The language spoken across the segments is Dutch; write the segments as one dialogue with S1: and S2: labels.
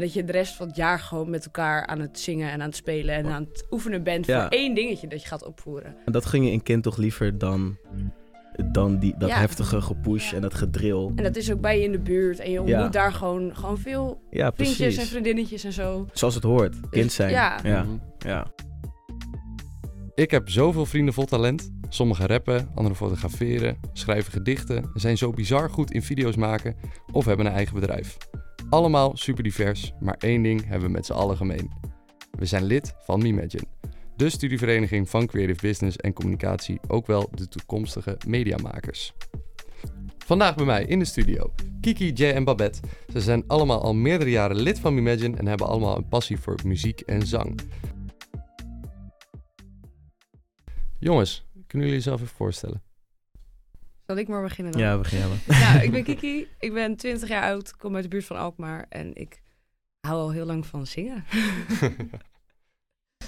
S1: En dat je de rest van het jaar gewoon met elkaar aan het zingen en aan het spelen en aan het oefenen bent
S2: Ja.
S1: voor één dingetje dat je gaat opvoeren.
S2: En dat ging je in kind toch liever dan, dan die, dat
S1: Ja.
S2: heftige gepush en dat gedrill.
S1: En dat is ook bij je in de buurt. En je ontmoet
S2: Ja.
S1: daar gewoon, gewoon veel
S2: Ja,
S1: vriendjes en vriendinnetjes en zo.
S2: Zoals het hoort. Kind zijn.
S1: ja.
S2: Ja.
S3: Mhm.
S2: ja.
S3: Ik heb zoveel vrienden vol talent. Sommigen rappen, anderen fotograferen, schrijven gedichten, zijn zo bizar goed in video's maken of hebben een eigen bedrijf. Allemaal super divers, maar één ding hebben we met z'n allen gemeen. We zijn lid van Mimagine, de studievereniging van creative business en communicatie, ook wel de toekomstige mediamakers. Vandaag bij mij in de studio Kiki, Jay en Babette. Ze zijn allemaal al meerdere jaren lid van Mimagine en hebben allemaal een passie voor muziek en zang. Jongens, kunnen jullie jezelf even voorstellen?
S1: Zal ik maar beginnen dan?
S2: Ja, we beginnen.
S1: Nou, ik ben Kiki, ik ben 20 jaar oud, kom uit de buurt van Alkmaar en ik hou al heel lang van zingen.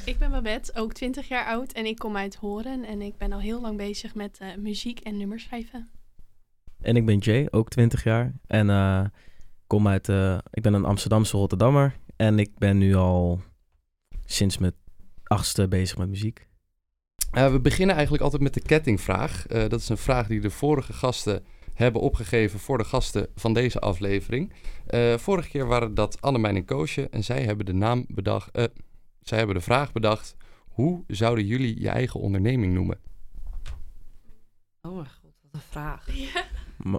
S4: Ik ben Babette, ook 20 jaar oud en ik kom uit Horen en ik ben al heel lang bezig met eh, muziek en nummers schrijven.
S2: En ik ben Jay, ook 20 jaar. En eh, kom uit, eh, ik ben een Amsterdamse Rotterdammer. En ik ben nu al sinds mijn achtste bezig met muziek.
S3: Eh, we beginnen eigenlijk altijd met de kettingvraag. Eh, dat is een vraag die de vorige gasten hebben opgegeven voor de gasten van deze aflevering. Eh, vorige keer waren dat Annemijn en Koosje en zij hebben de naam bedacht. eh, zij hebben de vraag bedacht: hoe zouden jullie je eigen onderneming noemen?
S1: Oh mijn god, wat een vraag.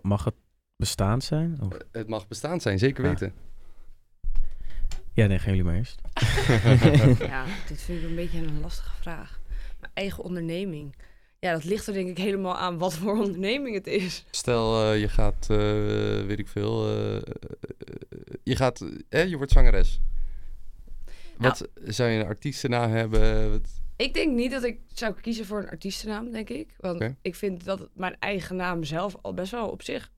S2: Mag het bestaand zijn? Of-
S3: het mag bestaand zijn, zeker
S2: Ja.
S3: weten.
S2: Ja, nee, gaan jullie maar eerst.
S1: Ja, dit vind ik een beetje een lastige vraag. Mijn eigen onderneming. Ja, dat ligt er denk ik helemaal aan wat voor onderneming het is.
S3: Stel, eh, je gaat, eh, weet ik veel, eh, je gaat, eh, je wordt zangeres. Wat zou je een artiestennaam hebben? Wat-
S1: Ik denk niet dat ik zou kiezen voor een artiestennaam, denk ik. Want ik vind dat mijn eigen naam zelf al best wel op zich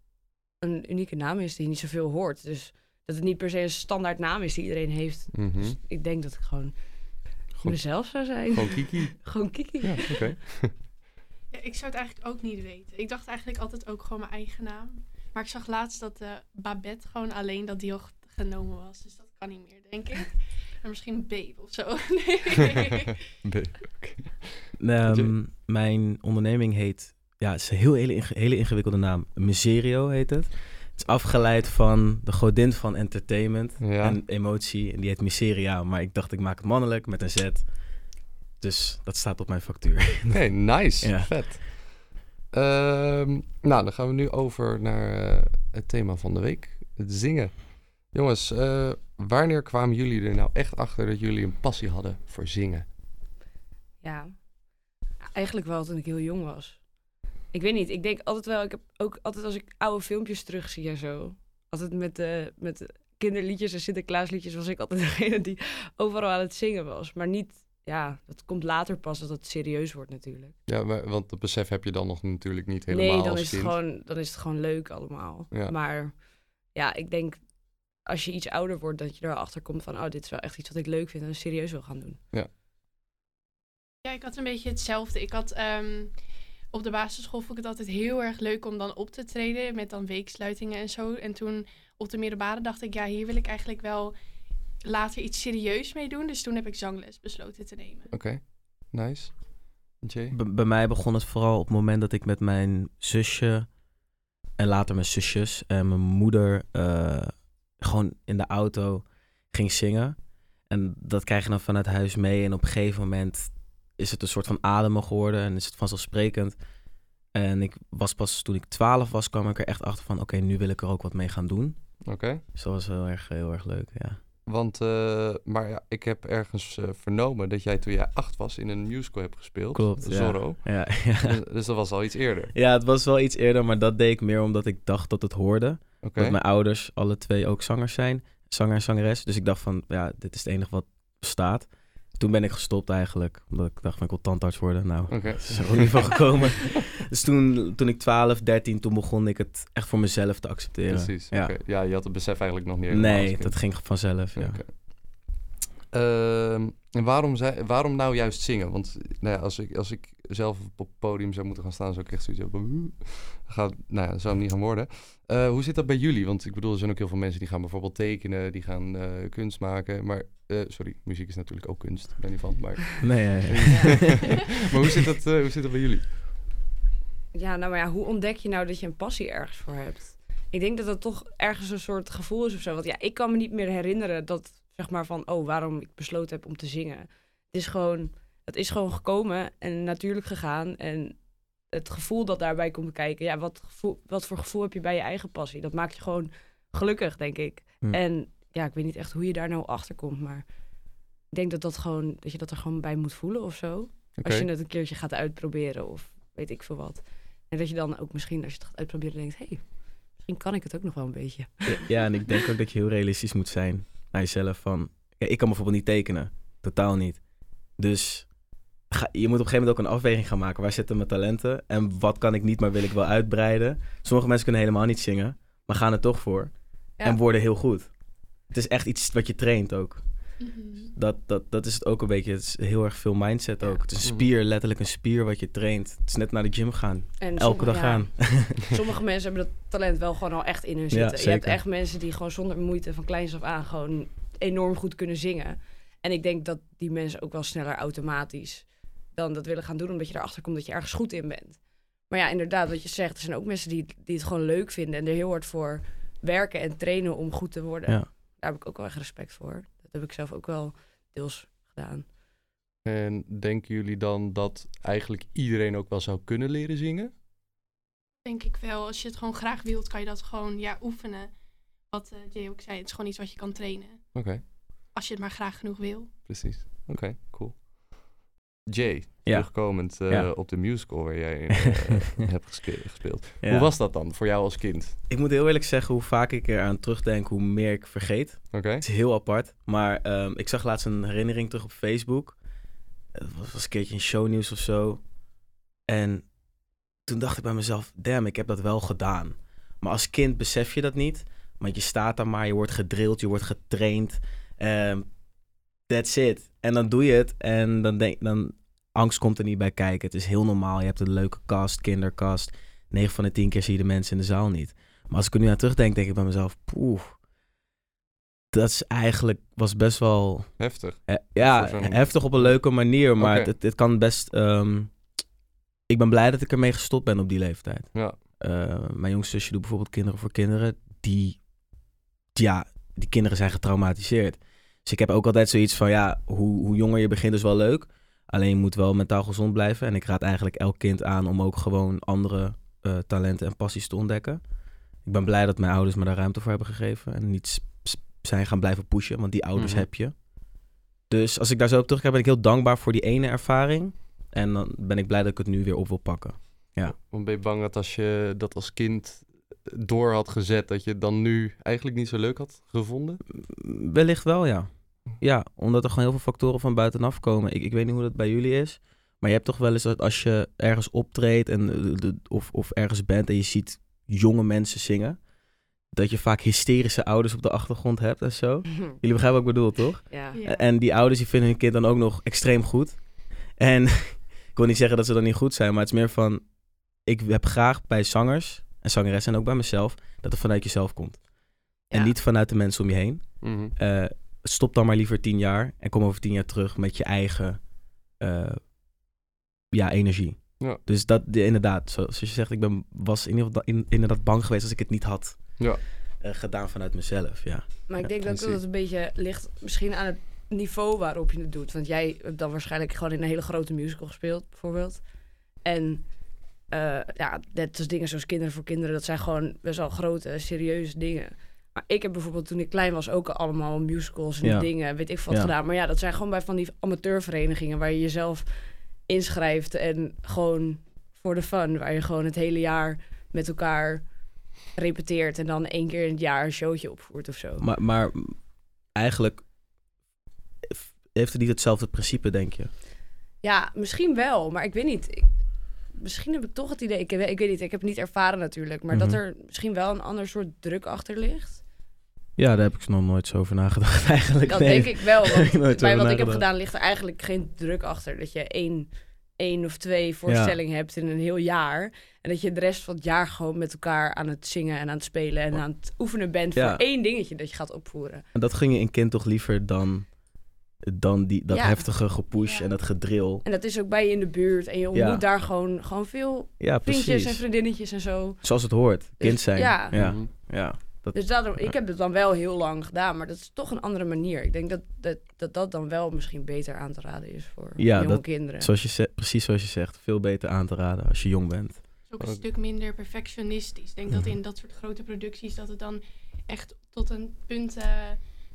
S1: een unieke naam is die niet zoveel hoort. Dus dat het niet per se een standaard naam is die iedereen heeft.
S3: Mhm.
S1: Dus ik denk dat ik gewoon
S3: Gewoon,
S1: mezelf zou zijn.
S3: gewoon Kiki.
S1: Gewoon Kiki.
S3: Ja, oké.
S4: Ja, ik zou het eigenlijk ook niet weten. Ik dacht eigenlijk altijd ook gewoon mijn eigen naam. Maar ik zag laatst dat eh, Babette gewoon alleen dat die al genomen was. Dus dat kan niet meer, denk ik. En misschien Babe of zo. Nee.
S3: Nee.
S2: Ehm, mijn onderneming heet, ja, het is een heel hele, inge- hele ingewikkelde naam. Miserio heet het. Het is afgeleid van de godin van entertainment
S3: Ja.
S2: en emotie. En die heet Miseria, maar ik dacht ik maak het mannelijk met een Z. Dus dat staat op mijn factuur.
S3: Oké, nice.
S2: Ja.
S3: Vet. Ehm, nou, dan gaan we nu over naar eh, het thema van de week. Het zingen. Jongens, eh, wanneer kwamen jullie er nou echt achter dat jullie een passie hadden voor zingen?
S1: Ja, eigenlijk wel toen ik heel jong was. Ik weet niet, ik denk altijd wel, ik heb ook altijd als ik oude filmpjes terugzie en zo, altijd met, de met de kinderliedjes en Sinterklaasliedjes was ik altijd degene die overal aan het zingen was. Maar niet, ja, dat komt later pas dat het serieus wordt natuurlijk.
S3: Ja, maar, want dat besef heb je dan nog natuurlijk niet helemaal
S1: nee, dan
S3: als
S1: is, het
S3: kind.
S1: gewoon, dan is het gewoon leuk allemaal.
S3: Ja.
S1: Maar ja, ik denk als je iets ouder wordt, dat je erachter komt van, oh, dit is wel echt iets wat ik leuk vind en serieus wil gaan doen.
S4: Ja, ik had een beetje hetzelfde. Ik had ehm, op de basisschool vond ik het altijd heel erg leuk om dan op te treden met dan weeksluitingen en zo. En toen op de middelbare dacht ik, ja, hier wil ik eigenlijk wel later iets serieus mee doen. Dus toen heb ik zangles besloten te nemen.
S3: Oké, nice. Jay?
S2: B- bij mij begon het vooral op het moment dat ik met mijn zusje en later mijn zusjes en mijn moeder eh, gewoon in de auto ging zingen. En dat krijg je dan vanuit huis mee. En op een gegeven moment is het een soort van ademen geworden en is het vanzelfsprekend. En ik was pas toen ik 12 was, kwam ik er echt achter van: oké, nu wil ik er ook wat mee gaan doen.
S3: Oké.
S2: Dus dat was heel erg, heel erg leuk. Ja.
S3: Want, eh, maar ja, ik heb ergens eh, vernomen dat jij toen jij acht was in een musical hebt gespeeld.
S2: Klopt. ja.
S3: Zorro.
S2: Ja, ja.
S3: Dus, dus dat was al iets eerder.
S2: ja, het was wel iets eerder, maar dat deed ik meer omdat ik dacht dat het hoorde. Dat mijn ouders alle twee ook zangers zijn. Zanger en zangeres. Dus ik dacht van, ja, dit is het enige wat bestaat. Toen ben ik gestopt eigenlijk. Omdat ik dacht van, ik wil tandarts worden. Nou,
S3: Oké.
S2: dat is er niet van gekomen. dus toen, toen ik 12, 13, toen begon ik het echt voor mezelf te accepteren.
S3: Precies.
S2: Ja.
S3: Ja, je had het besef eigenlijk nog niet
S2: Nee, dat ging vanzelf, ja.
S3: Ehm, en waarom, zei, waarom nou juist zingen? Want nou ja, als, ik, als ik zelf op het podium zou moeten gaan staan, zou ik echt zoiets hebben. Gaat, nou ja, dat zou hem niet gaan worden. Eh, hoe zit dat bij jullie? Want ik bedoel, er zijn ook heel veel mensen die gaan bijvoorbeeld tekenen, die gaan eh, kunst maken. Maar, eh, sorry, muziek is natuurlijk ook kunst, ik ben niet van. Maar,
S2: Nee, ja, ja.
S3: maar hoe, zit dat, eh, hoe zit dat bij jullie?
S1: Ja, nou maar ja, hoe ontdek je nou dat je een passie ergens voor hebt? Ik denk dat dat toch ergens een soort gevoel is of zo. Want ja, ik kan me niet meer herinneren dat, zeg maar, van, oh, waarom ik besloten heb om te zingen. Het is gewoon, het is gewoon gekomen en natuurlijk gegaan. En het gevoel dat daarbij komt kijken, ja, wat, gevoel, wat voor gevoel heb je bij je eigen passie? Dat maakt je gewoon gelukkig, denk ik. En ja, ik weet niet echt hoe je daar nou achter komt, maar ik denk dat, dat, gewoon, dat je dat er gewoon bij moet voelen of zo. Als je het een keertje gaat uitproberen of weet ik veel wat. En dat je dan ook misschien, als je het gaat uitproberen, denkt... hé, hey, misschien kan ik het ook nog wel een beetje.
S2: Ja, ja, en ik denk ook dat je heel realistisch moet zijn naar jezelf. Van, ja, ik kan bijvoorbeeld niet tekenen. Totaal niet. Dus ga, je moet op een gegeven moment ook een afweging gaan maken. Waar zitten mijn talenten? En wat kan ik niet, maar wil ik wel uitbreiden? Sommige mensen kunnen helemaal niet zingen, maar gaan er toch voor.
S1: Ja.
S2: En worden heel goed. Het is echt iets wat je traint ook.
S4: Mhm.
S2: Dat, dat, dat is het ook een beetje. Het is heel erg veel mindset ook. Het is een spier, letterlijk een spier wat je traint. Het is net naar de gym gaan.
S1: En
S2: Elke
S1: sommige-
S2: dag
S1: ja,
S2: gaan.
S1: Sommige mensen hebben dat talent wel gewoon al echt in hun
S2: Ja,
S1: zitten. je hebt echt mensen die gewoon zonder moeite van kleins af aan gewoon enorm goed kunnen zingen. En ik denk dat die mensen ook wel sneller automatisch dan dat willen gaan doen, omdat je erachter komt dat je ergens goed in bent. Maar ja, inderdaad, wat je zegt, er zijn ook mensen die, die het gewoon leuk vinden en er heel hard voor werken en trainen om goed te worden.
S2: Ja.
S1: Daar heb ik ook wel echt respect voor. Dat heb ik zelf ook wel deels gedaan.
S3: En denken jullie dan dat eigenlijk iedereen ook wel zou kunnen leren zingen?
S4: Denk ik wel. Als je het gewoon graag wilt, kan je dat gewoon ja, oefenen. Wat eh, Jay ook zei, het is gewoon iets wat je kan trainen.
S3: Oké,
S4: Als je het maar graag genoeg wil.
S3: precies. Oké, cool. Jay,
S2: Ja.
S3: terugkomend eh,
S2: Ja.
S3: op de musical waar jij eh, hebt gespe- gespeeld.
S2: Ja.
S3: Hoe was dat dan voor jou als kind?
S2: Ik moet heel eerlijk zeggen, hoe vaak ik eraan terugdenk, hoe meer ik vergeet.
S3: Oké,
S2: Het is heel apart. Maar ehm, ik zag laatst een herinnering terug op Facebook. Het was, was een keertje een shownieuws of zo. En toen dacht ik bij mezelf, damn, ik heb dat wel gedaan. Maar als kind besef je dat niet. Want je staat daar maar, je wordt gedrild, je wordt getraind. Ehm, that's it. En dan doe je het en dan denk dan angst komt er niet bij kijken. Het is heel normaal. Je hebt een leuke cast, kindercast. 9 van de 10 keer zie je de mensen in de zaal niet. Maar als ik er nu aan terugdenk, denk ik bij mezelf, poeh. Dat is eigenlijk, was best wel
S3: heftig.
S2: He- ja, heftig op een leuke manier, maar het, het kan best. ehm, ik ben blij dat ik ermee gestopt ben op die leeftijd.
S3: Ja,
S2: Eh, mijn jongste zusje doet bijvoorbeeld kinderen voor kinderen. Die, ja, die kinderen zijn getraumatiseerd. Dus ik heb ook altijd zoiets van, ja, hoe, hoe jonger je begint is wel leuk. Alleen je moet wel mentaal gezond blijven. En ik raad eigenlijk elk kind aan om ook gewoon andere eh, talenten en passies te ontdekken. Ik ben blij dat mijn ouders me daar ruimte voor hebben gegeven. En niet zijn gaan blijven pushen, want die ouders
S3: Mhm.
S2: heb je. Dus als ik daar zo op terugkijk, ben ik heel dankbaar voor die ene ervaring. En dan ben ik blij dat ik het nu weer op wil pakken.
S3: want ben je bang dat als je dat als kind door had gezet, dat je het dan nu eigenlijk niet zo leuk had gevonden?
S2: Wellicht wel, ja. Ja, omdat er gewoon heel veel factoren van buitenaf komen. Ik, ik weet niet hoe dat bij jullie is. Maar je hebt toch wel eens dat als je ergens optreedt en, de, of, of ergens bent en je ziet jonge mensen zingen. Dat je vaak hysterische ouders op de achtergrond hebt en zo. Jullie begrijpen wat ik bedoel, toch?
S1: ja.
S4: Ja.
S2: En die ouders die vinden hun kind dan ook nog extreem goed. En ik wil niet zeggen dat ze dan niet goed zijn, maar het is meer van... Ik heb graag bij zangers en zangeressen en ook bij mezelf... dat het vanuit jezelf komt. En
S1: Ja.
S2: niet vanuit de mensen om je heen.
S3: Mhm.
S2: Eh, stop dan maar liever tien jaar en kom over tien jaar terug met je eigen eh, ja, energie.
S3: Ja.
S2: Dus dat, de- inderdaad, zoals je zegt, ik ben, was in ieder geval in- inderdaad bang geweest als ik het niet had
S3: Ja.
S2: eh, gedaan vanuit mezelf. Ja.
S1: Maar ik denk dat dat een beetje ligt misschien aan het niveau waarop je het doet. Want jij hebt dan waarschijnlijk gewoon in een hele grote musical gespeeld, bijvoorbeeld. En eh, ja, net als dingen zoals Kinderen voor Kinderen, dat zijn gewoon best wel grote, serieuze dingen. Maar ik heb bijvoorbeeld toen ik klein was ook allemaal musicals en
S2: Ja.
S1: dingen, weet ik wat
S2: Ja.
S1: gedaan. Maar ja, dat zijn gewoon bij van die amateurverenigingen waar je jezelf inschrijft en gewoon voor de fun, waar je gewoon het hele jaar met elkaar repeteert en dan één keer in het jaar een showtje opvoert of zo.
S2: Maar, maar eigenlijk heeft het niet hetzelfde principe, denk je?
S1: Ja, misschien wel, maar ik weet niet. Ik- misschien heb ik toch het idee, ik, weet- ik weet niet, ik heb het niet ervaren natuurlijk, maar dat
S2: Mhm.
S1: er misschien wel een ander soort druk achter ligt.
S2: Ja, daar heb ik nog nooit zo over nagedacht eigenlijk.
S1: Dat
S2: nee.
S1: denk ik wel.
S2: Heb
S1: Want bij wat ik heb gedaan ligt er eigenlijk geen druk achter. Dat je één, één of twee voorstellingen hebt in een heel jaar. En dat je de rest van het jaar gewoon met elkaar aan het zingen en aan het spelen en aan het oefenen bent
S2: Ja.
S1: voor één dingetje dat je gaat opvoeren.
S2: En dat ging je in kind toch liever dan, dan die, dat
S1: Ja.
S2: heftige gepush
S4: Ja.
S2: en dat gedrill.
S1: En dat is ook bij je in de buurt. En je ontmoet
S2: Ja.
S1: daar gewoon, gewoon veel
S2: Ja,
S1: vriendjes en vriendinnetjes en zo.
S2: Zoals het hoort. Kind
S1: Dus,
S2: zijn.
S1: ja.
S2: Ja.
S3: Mhm.
S2: ja. Dat,
S1: Dus daarom, ik heb het dan wel heel lang gedaan, maar dat is toch een andere manier. Ik denk dat dat, dat, dat dan wel misschien beter aan te raden is voor
S2: Ja,
S1: jonge
S2: dat-
S1: kinderen.
S2: zoals je ze- precies zoals je zegt. Veel beter aan te raden als je jong bent.
S4: Het is ook een
S3: Ook-
S4: stuk minder perfectionistisch. Ik denk dat
S2: Mhm.
S4: in dat soort grote producties dat het dan echt tot een punt eh,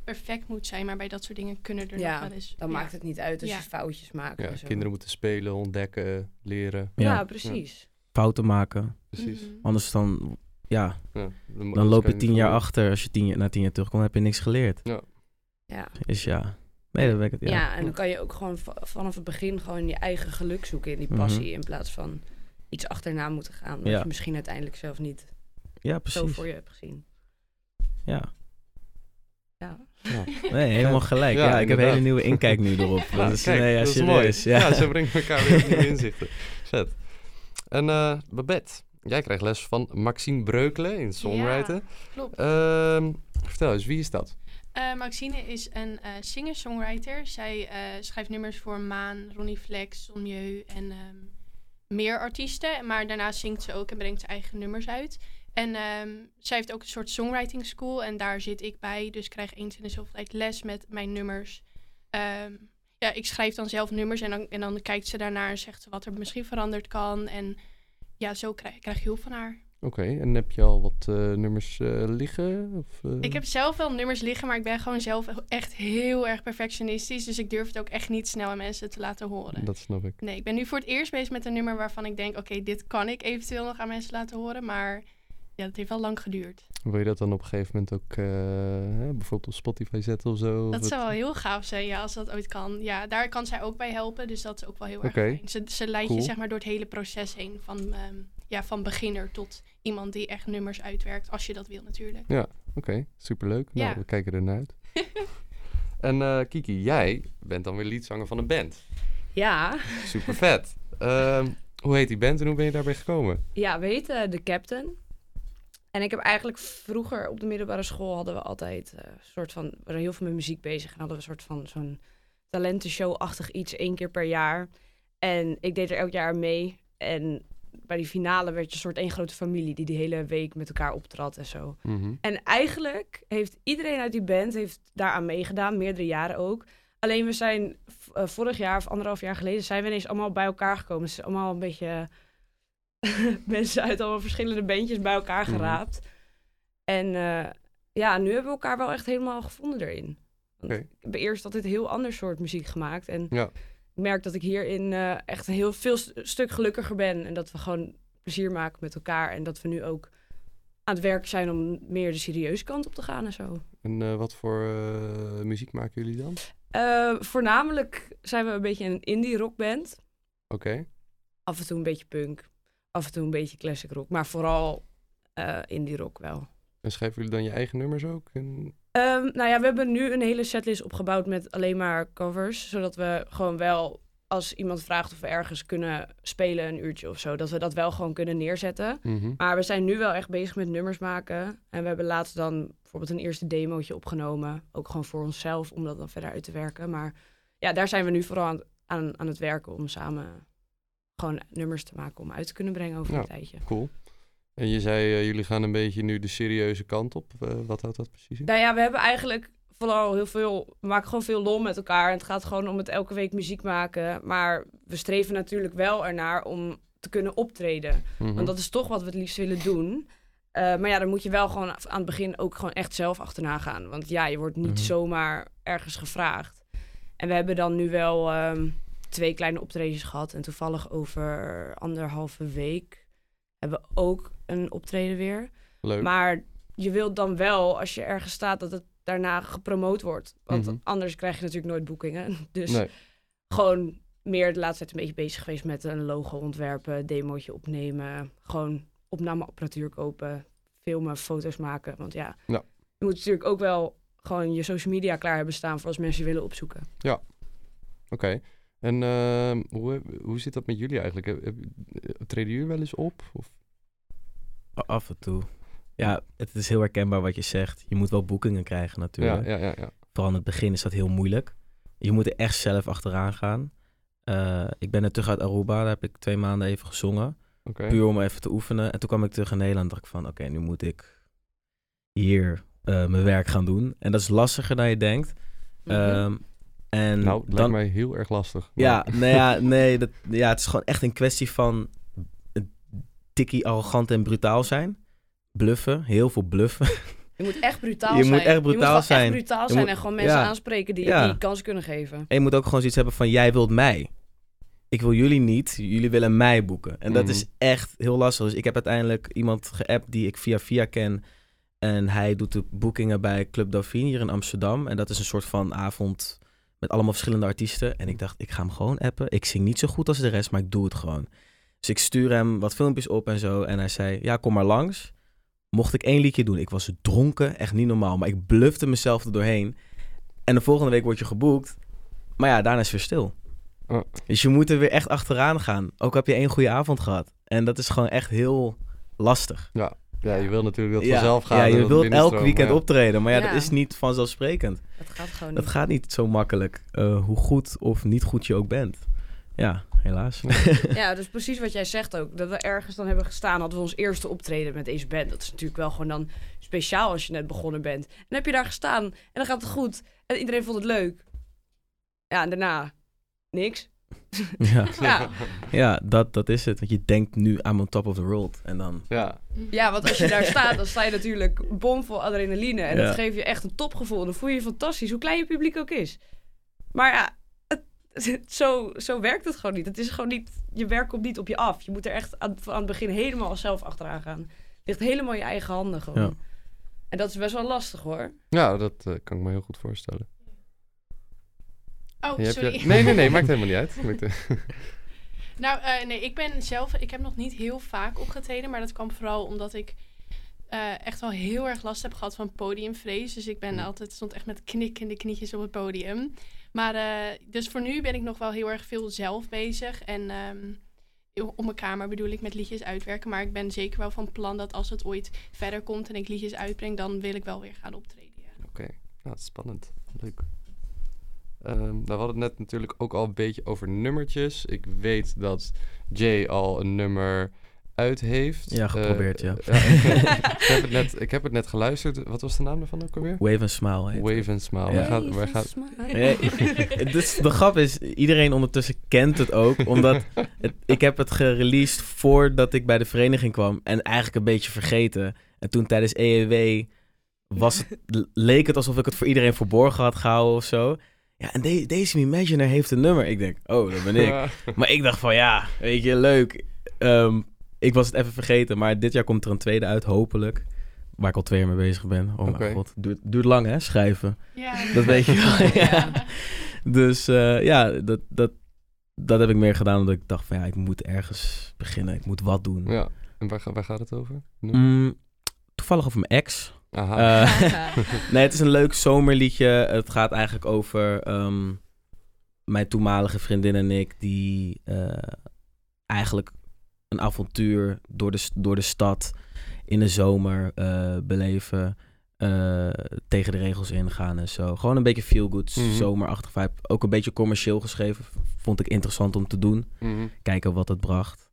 S4: perfect moet zijn. Maar bij dat soort dingen kunnen er
S1: Ja,
S4: nog wel eens...
S1: Dan
S4: ja.
S1: maakt het niet uit als
S4: Ja.
S1: je foutjes maakt.
S3: Ja,
S1: en zo.
S3: kinderen moeten spelen, ontdekken, leren.
S1: Ja,
S2: Ja.
S1: precies.
S2: Fouten maken.
S3: Precies.
S4: Mhm.
S2: Anders dan, ja,
S3: Ja, dan
S2: dan loop je tien jaar
S3: van-
S2: achter. Als je tien, jaar- na tien jaar terugkomt, heb je niks geleerd.
S1: Ja.
S2: Is ja. Nee, dat werkt het.
S1: Ja.
S2: Ja.
S1: en dan kan je ook gewoon va- vanaf het begin gewoon je eigen geluk zoeken in die
S2: Mhm.
S1: passie. In plaats van iets achterna moeten gaan. Wat
S2: Ja.
S1: je misschien uiteindelijk zelf niet
S2: Ja,
S1: zo
S2: precies.
S1: voor je hebt gezien.
S2: Ja.
S1: Ja.
S3: Ja.
S2: Nee, helemaal gelijk.
S3: Ja,
S2: Ja, ik heb een hele nieuwe inkijk nu erop.
S3: Ja,
S2: dat is,
S3: kijk,
S2: nee,
S3: dat is mooi.
S2: Ja.
S3: Ja. ze brengen elkaar weer nieuwe inzichten. Vet. En eh, Babette, jij krijgt les van Maxime Breukelen in songwriten.
S4: Ja, klopt.
S3: Ehm, vertel eens, wie is dat?
S4: Eh, Maxine is een eh, singer-songwriter. Zij eh, schrijft nummers voor Maan, Ronnie Flex, Sonmieu en ehm, meer artiesten. Maar daarnaast zingt ze ook en brengt ze eigen nummers uit. En ehm, zij heeft ook een soort songwriting school en daar zit ik bij. Dus ik krijg eens in de zoveel tijd les met mijn nummers. Ehm, ja, ik schrijf dan zelf nummers en dan, en dan kijkt ze daarnaar en zegt ze wat er misschien veranderd kan. En ja, zo krijg, krijg je hulp van haar.
S3: Oké, en heb je al wat eh, nummers eh, liggen? Of, eh?
S4: Ik heb zelf wel nummers liggen, maar ik ben gewoon zelf echt heel erg perfectionistisch. Dus ik durf het ook echt niet snel aan mensen te laten horen.
S3: Dat snap ik.
S4: Nee, ik ben nu voor het eerst bezig met een nummer waarvan ik denk... oké, dit kan ik eventueel nog aan mensen laten horen. Maar ja, dat heeft wel lang geduurd.
S3: Wil je dat dan op een gegeven moment ook eh, hè, bijvoorbeeld op Spotify zetten of zo?
S4: Dat zou wel heel gaaf zijn, ja, als dat ooit kan. Ja, daar kan zij ook bij helpen, dus dat is ook wel heel erg
S3: Oké.
S4: fijn. Ze, ze leidt
S3: Cool.
S4: je zeg maar door het hele proces heen. Van, ehm, ja, van beginner tot iemand die echt nummers uitwerkt. Als je dat wil natuurlijk.
S3: Oké, superleuk. Nou,
S4: Ja.
S3: we kijken er naar uit. en eh, Kiki, jij bent dan weer liedzanger van een band.
S1: Ja,
S3: Super vet. Ehm, hoe heet die band en hoe ben je daarbij gekomen?
S1: ja we heten The Captain. En ik heb eigenlijk vroeger op de middelbare school hadden we altijd eh, een soort van, we waren heel veel met muziek bezig en hadden we een soort van zo'n talentenshow-achtig iets één keer per jaar. En ik deed er elk jaar mee. En bij die finale werd je een soort één grote familie die die hele week met elkaar optrad en zo.
S3: Mhm.
S1: En eigenlijk heeft iedereen uit die band heeft daaraan meegedaan, meerdere jaren ook. Alleen we zijn eh, vorig jaar of anderhalf jaar geleden zijn we ineens allemaal bij elkaar gekomen. Het is allemaal een beetje mensen uit allemaal verschillende bandjes bij elkaar
S3: Mhm.
S1: geraapt. En eh, ja, nu hebben we elkaar wel echt helemaal gevonden erin. Want. Ik heb eerst altijd heel ander soort muziek gemaakt. En
S3: Ja.
S1: ik merk dat ik hierin eh, echt een heel veel st- stuk gelukkiger ben. En dat we gewoon plezier maken met elkaar. En dat we nu ook aan het werk zijn om meer de serieuze kant op te gaan en zo.
S3: En eh, wat voor muziek maken jullie dan?
S1: Voornamelijk zijn we een beetje een indie rockband.
S3: Oké.
S1: Af en toe een beetje punk. Af en toe een beetje classic rock. Maar vooral eh, indie rock wel.
S3: En schrijven jullie dan je eigen nummers ook? En...
S1: Ehm, nou ja, we hebben nu een hele setlist opgebouwd met alleen maar covers. Zodat we gewoon wel, als iemand vraagt of we ergens kunnen spelen een uurtje of zo, dat we dat wel gewoon kunnen neerzetten.
S3: Mhm.
S1: Maar we zijn nu wel echt bezig met nummers maken. En we hebben laatst dan bijvoorbeeld een eerste demootje opgenomen. Ook gewoon voor onszelf, om dat dan verder uit te werken. Maar ja, daar zijn we nu vooral aan, aan, aan het werken om samen gewoon nummers te maken om uit te kunnen brengen over
S3: Ja.
S1: een tijdje.
S3: Cool. En je zei, eh, jullie gaan een beetje nu de serieuze kant op. Eh, wat houdt dat precies in?
S1: Nou ja, we hebben eigenlijk vooral heel veel, we maken gewoon veel lol met elkaar. En het gaat gewoon om het elke week muziek maken. Maar we streven natuurlijk wel ernaar om te kunnen optreden.
S3: Mhm.
S1: Want dat is toch wat we het liefst willen doen. Eh, maar ja, dan moet je wel gewoon aan het begin ook gewoon echt zelf achterna gaan. Want ja, je wordt niet
S2: Mhm.
S1: zomaar ergens gevraagd. En we hebben dan nu wel ehm, twee kleine optredens gehad. En toevallig over anderhalve week hebben we ook een optreden weer.
S3: Leuk.
S1: Maar je wilt dan wel, als je ergens staat, dat het daarna gepromoot wordt. Want
S3: Mhm.
S1: anders krijg je natuurlijk nooit boekingen. Dus
S3: Nee.
S1: gewoon meer de laatste tijd een beetje bezig geweest met een logo ontwerpen, demootje opnemen. Gewoon opnameapparatuur kopen, filmen, foto's maken. Want ja,
S3: Ja.
S1: je moet natuurlijk ook wel gewoon je social media klaar hebben staan voor als mensen je willen opzoeken.
S3: Oké. En ehm, hoe, hoe zit dat met jullie eigenlijk? Heb- heb- eh, Treden jullie wel eens op? Of?
S2: Af en toe. Ja, het is heel herkenbaar wat je zegt. Je moet wel boekingen krijgen
S3: Ja,
S2: natuurlijk.
S3: ja, ja, ja.
S2: Vooral in het begin is dat heel moeilijk. Je moet er echt zelf achteraan gaan. Eh, ik ben net terug uit Aruba. Daar heb ik twee maanden even gezongen.
S3: Oké.
S2: Puur om even te oefenen. En toen kwam ik terug in Nederland. dacht ik van, oké, nu moet ik hier eh, mijn werk gaan doen. En dat is lastiger dan je denkt. Ehm, en
S3: Nou, het lijkt mij heel erg lastig. maar-
S2: ja, nee, ja, nee dat, ja, het is gewoon echt een kwestie van een tikkie arrogant en brutaal zijn. Bluffen, heel veel bluffen.
S1: je moet echt brutaal
S2: Je
S1: zijn.
S2: moet echt
S1: je
S2: brutaal
S1: moet gewoon
S2: zijn.
S1: echt brutaal
S2: Je
S1: zijn
S2: moet-
S1: en gewoon mensen
S2: ja.
S1: aanspreken die
S2: Ja.
S1: je die kans kunnen geven.
S2: En je moet ook gewoon zoiets hebben van, jij wilt mij. Ik wil jullie niet, jullie willen mij boeken. En dat
S3: Mhm.
S2: is echt heel lastig. Dus ik heb uiteindelijk iemand geappt die ik via via ken. En hij doet de boekingen bij Club Dauphine hier in Amsterdam. En dat is een soort van avond met allemaal verschillende artiesten. En ik dacht, ik ga hem gewoon appen. Ik zing niet zo goed als de rest, maar ik doe het gewoon. Dus ik stuur hem wat filmpjes op en zo. En hij zei, ja, kom maar langs. Mocht ik één liedje doen. Ik was dronken, echt niet normaal. Maar ik blufte mezelf er doorheen. En de volgende week word je geboekt. Maar ja, daarna is het weer stil.
S3: Oh.
S2: Dus je moet er weer echt achteraan gaan. Ook heb je één goede avond gehad. En dat is gewoon echt heel lastig.
S3: Ja, je wil natuurlijk dat
S2: ja,
S3: vanzelf gaan.
S2: ja, je wilt elk weekend
S3: ja.
S2: optreden. Maar ja,
S1: Ja.
S2: dat is niet vanzelfsprekend.
S1: Dat gaat gewoon
S2: Dat
S1: niet.
S2: gaat niet zo makkelijk. eh, hoe goed of niet goed je ook bent. Ja, helaas.
S1: Ja, dus precies wat jij zegt ook. Dat we ergens dan hebben gestaan, hadden we ons eerste optreden met deze band. Dat is natuurlijk wel gewoon dan speciaal als je net begonnen bent. En dan heb je daar gestaan en dan gaat het goed. En iedereen vond het leuk. Ja, en daarna niks.
S2: Ja,
S1: Ja,
S2: ja dat, dat is het. Want je denkt nu I'm on top of the world. En dan...
S3: Ja,
S1: ja want als je daar staat, dan sta je natuurlijk bomvol adrenaline. En
S2: Ja.
S1: dat geeft je echt een topgevoel. Dan voel je je fantastisch, hoe klein je publiek ook is. Maar ja, het, het- zo, zo werkt het gewoon niet. Het is gewoon niet, je werk komt niet op je af. Je moet er echt aan, aan het begin helemaal zelf achteraan gaan. Het ligt helemaal in je eigen handen gewoon.
S2: Ja.
S1: En dat is best wel lastig hoor.
S3: ja dat eh, kan ik me heel goed voorstellen.
S4: Oh, sorry.
S3: je- Nee, nee, nee, maakt helemaal niet uit. Maakt,
S4: Nou, eh, nee, ik ben zelf, ik heb nog niet heel vaak opgetreden, maar dat kwam vooral omdat ik eh, echt wel heel erg last heb gehad van podiumvrees. Dus ik ben
S3: Mm.
S4: altijd, stond echt met knikkende knietjes op het podium. Maar eh, dus voor nu ben ik nog wel heel erg veel zelf bezig en ehm, op mijn kamer bedoel ik met liedjes uitwerken. Maar ik ben zeker wel van plan dat als het ooit verder komt en ik liedjes uitbreng, dan wil ik wel weer gaan optreden. Ja.
S3: Oké, nou, dat is spannend. Leuk. Ehm, nou, we hadden het net natuurlijk ook al een beetje over nummertjes. Ik weet dat Jay al een nummer uit heeft.
S2: Ja, geprobeerd,
S3: Eh,
S2: ja.
S3: ik, heb het net, ik heb het net geluisterd. Wat was de naam daarvan ook alweer?
S2: Wave and smile heet het.
S3: Wave and Smile.
S2: Ja.
S3: Gaat, waar gaat,
S2: Nee, dus de grap is, iedereen ondertussen kent het ook. Omdat het, ik heb het gereleased voordat ik bij de vereniging kwam. En eigenlijk een beetje vergeten. En toen tijdens EEW was het, leek het alsof ik het voor iedereen verborgen had gehouden of zo. Ja, en de, deze Imaginer heeft een nummer. Ik denk, oh, dat ben ik. Maar ik dacht van, ja, weet je, leuk. Ehm, ik was het even vergeten. Maar dit jaar komt er een tweede uit, hopelijk. Waar ik al twee jaar mee bezig ben. Oh mijn god, duurt, duurt lang hè, schrijven.
S4: Ja.
S2: Dat weet je wel. ja. Dus eh, ja, dat, dat, dat heb ik meer gedaan omdat ik dacht van ja, ik moet ergens beginnen. Ik moet wat doen.
S3: ja, en waar, waar gaat het over?
S2: Mm, toevallig over mijn ex.
S3: Aha.
S2: Eh, nee, het is een leuk zomerliedje. Het gaat eigenlijk over ehm, mijn toenmalige vriendin en ik die eh, eigenlijk een avontuur door de, door de stad in de zomer eh, beleven. eh, tegen de regels ingaan en zo. Gewoon een beetje feel-good,
S3: Mhm.
S2: zomerachtig vibe. Ook een beetje commercieel geschreven. Vond ik interessant om te doen.
S3: Mhm.
S2: Kijken wat het bracht.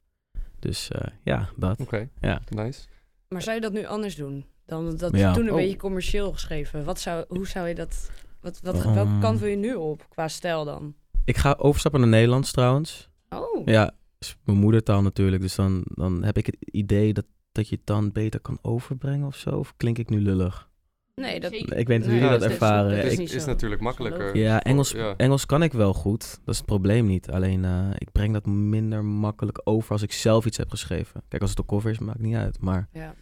S2: Dus eh, ja, dat.
S3: Oké,
S2: Ja.
S3: nice.
S1: Maar zou je dat nu anders doen? Dan dat
S2: Ja.
S1: toen een
S3: Oh.
S1: beetje commercieel geschreven. Wat zou, hoe zou je dat... Wat, wat, welke
S2: Um.
S1: kant wil je nu op qua stijl dan?
S2: Ik ga overstappen naar Nederlands trouwens.
S1: Oh,
S2: Ja, is mijn moedertaal natuurlijk. Dus dan, dan heb ik het idee dat, dat je het dan beter kan overbrengen of zo. Of klink ik nu lullig?
S1: nee, dat...
S2: Ik weet niet hoe
S1: Nee,
S2: jullie dat ervaren.
S1: dat
S3: Het
S1: is
S3: natuurlijk makkelijker.
S2: ja, Engels,
S3: Ja.
S2: Engels kan ik wel goed. Dat is het probleem niet. Alleen eh, ik breng dat minder makkelijk over als ik zelf iets heb geschreven. Kijk, als het een cover is, maakt niet uit. Maar,
S1: Ja.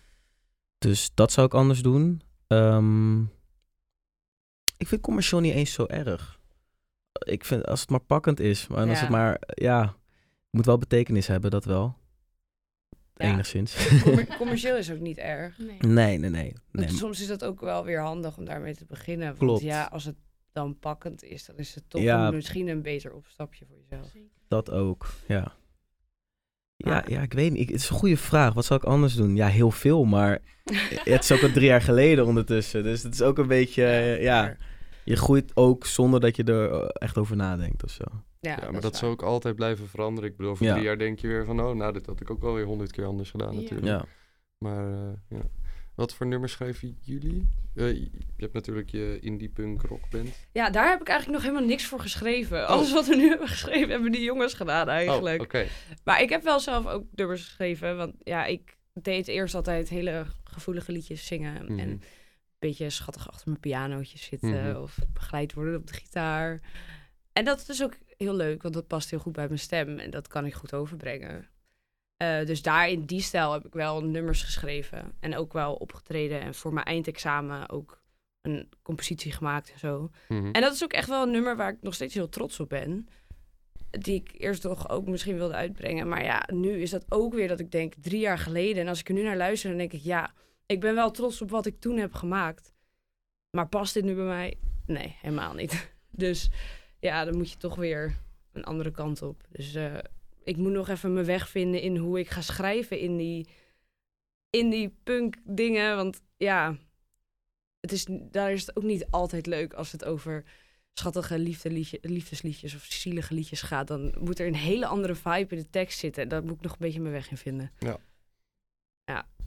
S2: Dus dat zou ik anders doen. Ehm, ik vind commercieel niet eens zo erg. Ik vind als het maar pakkend is. Maar als het maar, ja, moet wel betekenis hebben, dat wel.
S1: Ja.
S2: enigszins.
S1: Commer- commercieel is ook niet erg.
S4: Nee.
S2: nee, nee, nee.
S1: Soms is dat ook wel weer handig om daarmee te beginnen. Want
S2: Klopt.
S1: ja, als het dan pakkend is, dan is het toch
S2: Ja.
S1: misschien een beter opstapje voor jezelf.
S2: Dat ook, ja. Ja, ja, ik weet niet. Ik- Het is een goede vraag. Wat zou ik anders doen? Ja, heel veel, maar het is ook al drie jaar geleden ondertussen. Dus het is ook een beetje, eh, ja,
S1: maar-
S2: je groeit ook zonder dat je er eh, echt over nadenkt of zo.
S1: ja,
S3: Ja, maar dat zou ook altijd blijven veranderen. Ik bedoel, over
S2: Ja.
S3: drie jaar denk je weer van... oh, nou, dit had ik ook wel weer honderd keer anders gedaan natuurlijk.
S2: Ja.
S3: Maar eh, ja. Wat voor nummers schrijven jullie? Eh, je hebt natuurlijk je indie punk rockband.
S1: Ja, daar heb ik eigenlijk nog helemaal niks voor geschreven.
S3: Oh.
S1: Alles wat we nu hebben geschreven, hebben die jongens gedaan eigenlijk.
S3: Oh, oké.
S1: Maar ik heb wel zelf ook nummers geschreven. Want ja, ik deed eerst altijd hele gevoelige liedjes zingen.
S3: Mhm.
S1: En een beetje schattig achter mijn pianootje zitten.
S3: Mhm.
S1: Of begeleid worden op de gitaar. En dat is ook heel leuk, want dat past heel goed bij mijn stem. En dat kan ik goed overbrengen. Eh, dus daar in die stijl heb ik wel nummers geschreven. En ook wel opgetreden. En voor mijn eindexamen ook een compositie gemaakt en zo.
S3: Mhm.
S1: En dat is ook echt wel een nummer waar ik nog steeds heel trots op ben. Die ik eerst toch ook misschien wilde uitbrengen. Maar ja, nu is dat ook weer dat ik denk drie jaar geleden. En als ik er nu naar luister, dan denk ik ja, ik ben wel trots op wat ik toen heb gemaakt. Maar past dit nu bij mij? Nee, helemaal niet. Dus ja, dan moet je toch weer een andere kant op. Dus eh, ik moet nog even mijn weg vinden in hoe ik ga schrijven in die, in die punk dingen. Want ja, het is, daar is het ook niet altijd leuk als het over schattige liefdeliedje, liefdesliedjes of zielige liedjes gaat. Dan moet er een hele andere vibe in de tekst zitten. En daar moet ik nog een beetje mijn weg in vinden.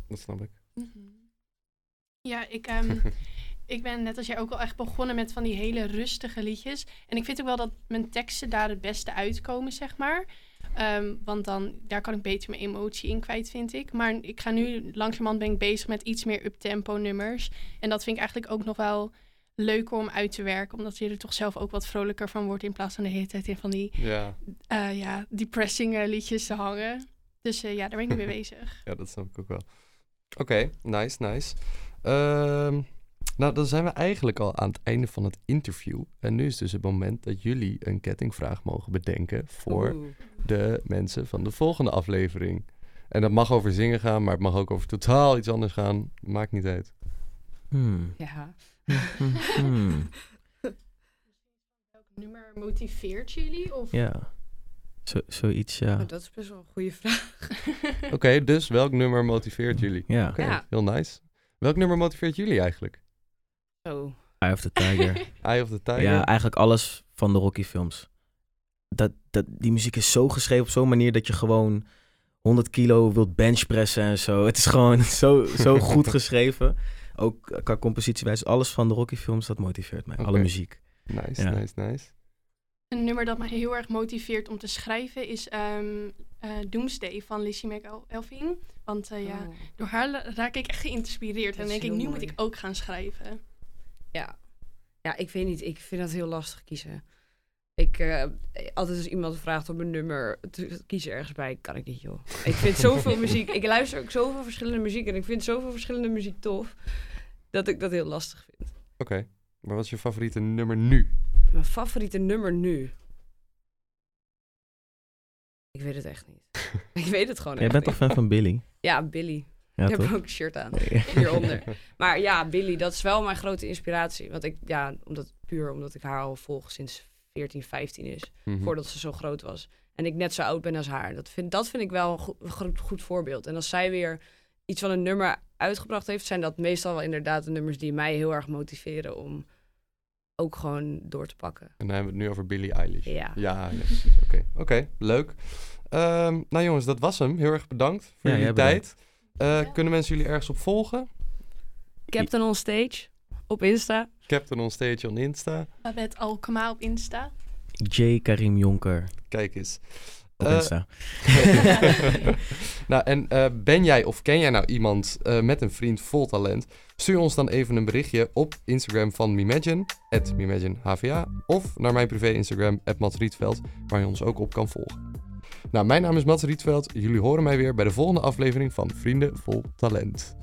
S3: Dat snap ik.
S4: Mhm. Ja, ik, ehm, ik ben net als jij ook al echt begonnen met van die hele rustige liedjes. En ik vind ook wel dat mijn teksten daar het beste uitkomen, zeg maar. Ehm, want dan, daar kan ik beter mijn emotie in kwijt, vind ik. Maar ik ga nu, langzamerhand ben ik bezig met iets meer uptempo nummers. En dat vind ik eigenlijk ook nog wel leuker om uit te werken. Omdat je er toch zelf ook wat vrolijker van wordt. In plaats van de hele tijd in van die
S3: Ja,
S4: eh, ja, depressing eh, liedjes te hangen. Dus eh, ja, daar ben ik mee bezig.
S3: ja, dat snap ik ook wel. Oké, nice, nice. Ehm, nou, dan zijn we eigenlijk al aan het einde van het interview. En nu is dus het moment dat jullie een kettingvraag mogen bedenken voor
S1: Oeh.
S3: De mensen van de volgende aflevering. En dat mag over zingen gaan, maar het mag ook over totaal iets anders gaan. Maakt niet uit.
S2: Hmm.
S1: Ja.
S2: Hmm.
S4: Welk nummer motiveert jullie? Of...
S2: Ja. Zo, zoiets, ja.
S1: Oh, dat is best wel een goede vraag.
S3: Oké, dus welk nummer motiveert jullie?
S2: Ja.
S3: Oké,
S1: Ja.
S3: heel nice. Welk nummer motiveert jullie eigenlijk?
S1: Oh.
S2: Eye of the Tiger.
S3: Eye of the Tiger?
S2: Ja, eigenlijk alles van de Rocky films. Dat, dat, die muziek is zo geschreven op zo'n manier dat je gewoon 100 kilo wilt benchpressen en zo. Het is gewoon zo, zo goed geschreven. Ook qua compositiewijze. Alles van de Rocky films, dat motiveert mij. Alle muziek.
S3: Nice,
S2: Ja.
S3: nice, nice.
S4: Een nummer dat mij heel erg motiveert om te schrijven is ehm, eh, Doomsday van Lizzie McElving. Want eh, ja,
S1: Oh.
S4: door haar raak ik echt geïnspireerd.
S1: Dat
S4: En denk ik, nu moet ik ook gaan schrijven.
S1: Ja. ja, ik weet niet. Ik vind dat heel lastig kiezen. Ik, eh, altijd als iemand vraagt om een nummer, te kiezen ergens bij, kan ik niet, joh. Ik vind zoveel muziek. Ik luister ook zoveel verschillende muziek en ik vind zoveel verschillende muziek tof, dat ik dat heel lastig vind.
S3: Oké, maar wat is je favoriete nummer nu?
S1: Mijn favoriete nummer nu? Ik weet het echt niet. ik weet het gewoon
S2: Jij
S1: echt
S2: bent toch fan van Billy?
S1: Ja, Billy.
S2: Ja,
S1: ik heb
S2: toch?
S1: ook een shirt aan. hieronder. Maar ja, Billy, dat is wel mijn grote inspiratie. Want ik, ja, omdat, puur omdat ik haar al volg sinds 14, 15 is.
S3: Mhm.
S1: Voordat ze zo groot was. En ik net zo oud ben als haar. Dat vind, dat vind ik wel een goed, goed, goed voorbeeld. En als zij weer iets van een nummer uitgebracht heeft, zijn dat meestal wel inderdaad de nummers die mij heel erg motiveren om ook gewoon door te pakken.
S3: En dan hebben we het nu over Billie Eilish.
S1: Ja.
S3: Ja. Oké, Oké, leuk. Ehm, nou jongens, dat was hem. Heel erg bedankt voor
S2: Ja,
S3: jullie tijd. Eh,
S4: Ja.
S3: Kunnen mensen jullie ergens op volgen?
S1: Captain on Stage op Insta.
S3: Captain on Stage on Insta.
S4: Babette Alkema op Insta.
S2: J. Karim Jonker
S3: Kijk eens.
S2: op
S3: Eh,
S2: Insta.
S3: nou, en eh, ben jij of ken jij nou iemand eh, met een vriend vol talent? Stuur ons dan even een berichtje op Instagram van Mimagine, at HVA, of naar mijn privé Instagram, at Mats Rietveld, waar je ons ook op kan volgen. Nou, mijn naam is Mats Rietveld. Jullie horen mij weer bij de volgende aflevering van Vrienden vol Talent.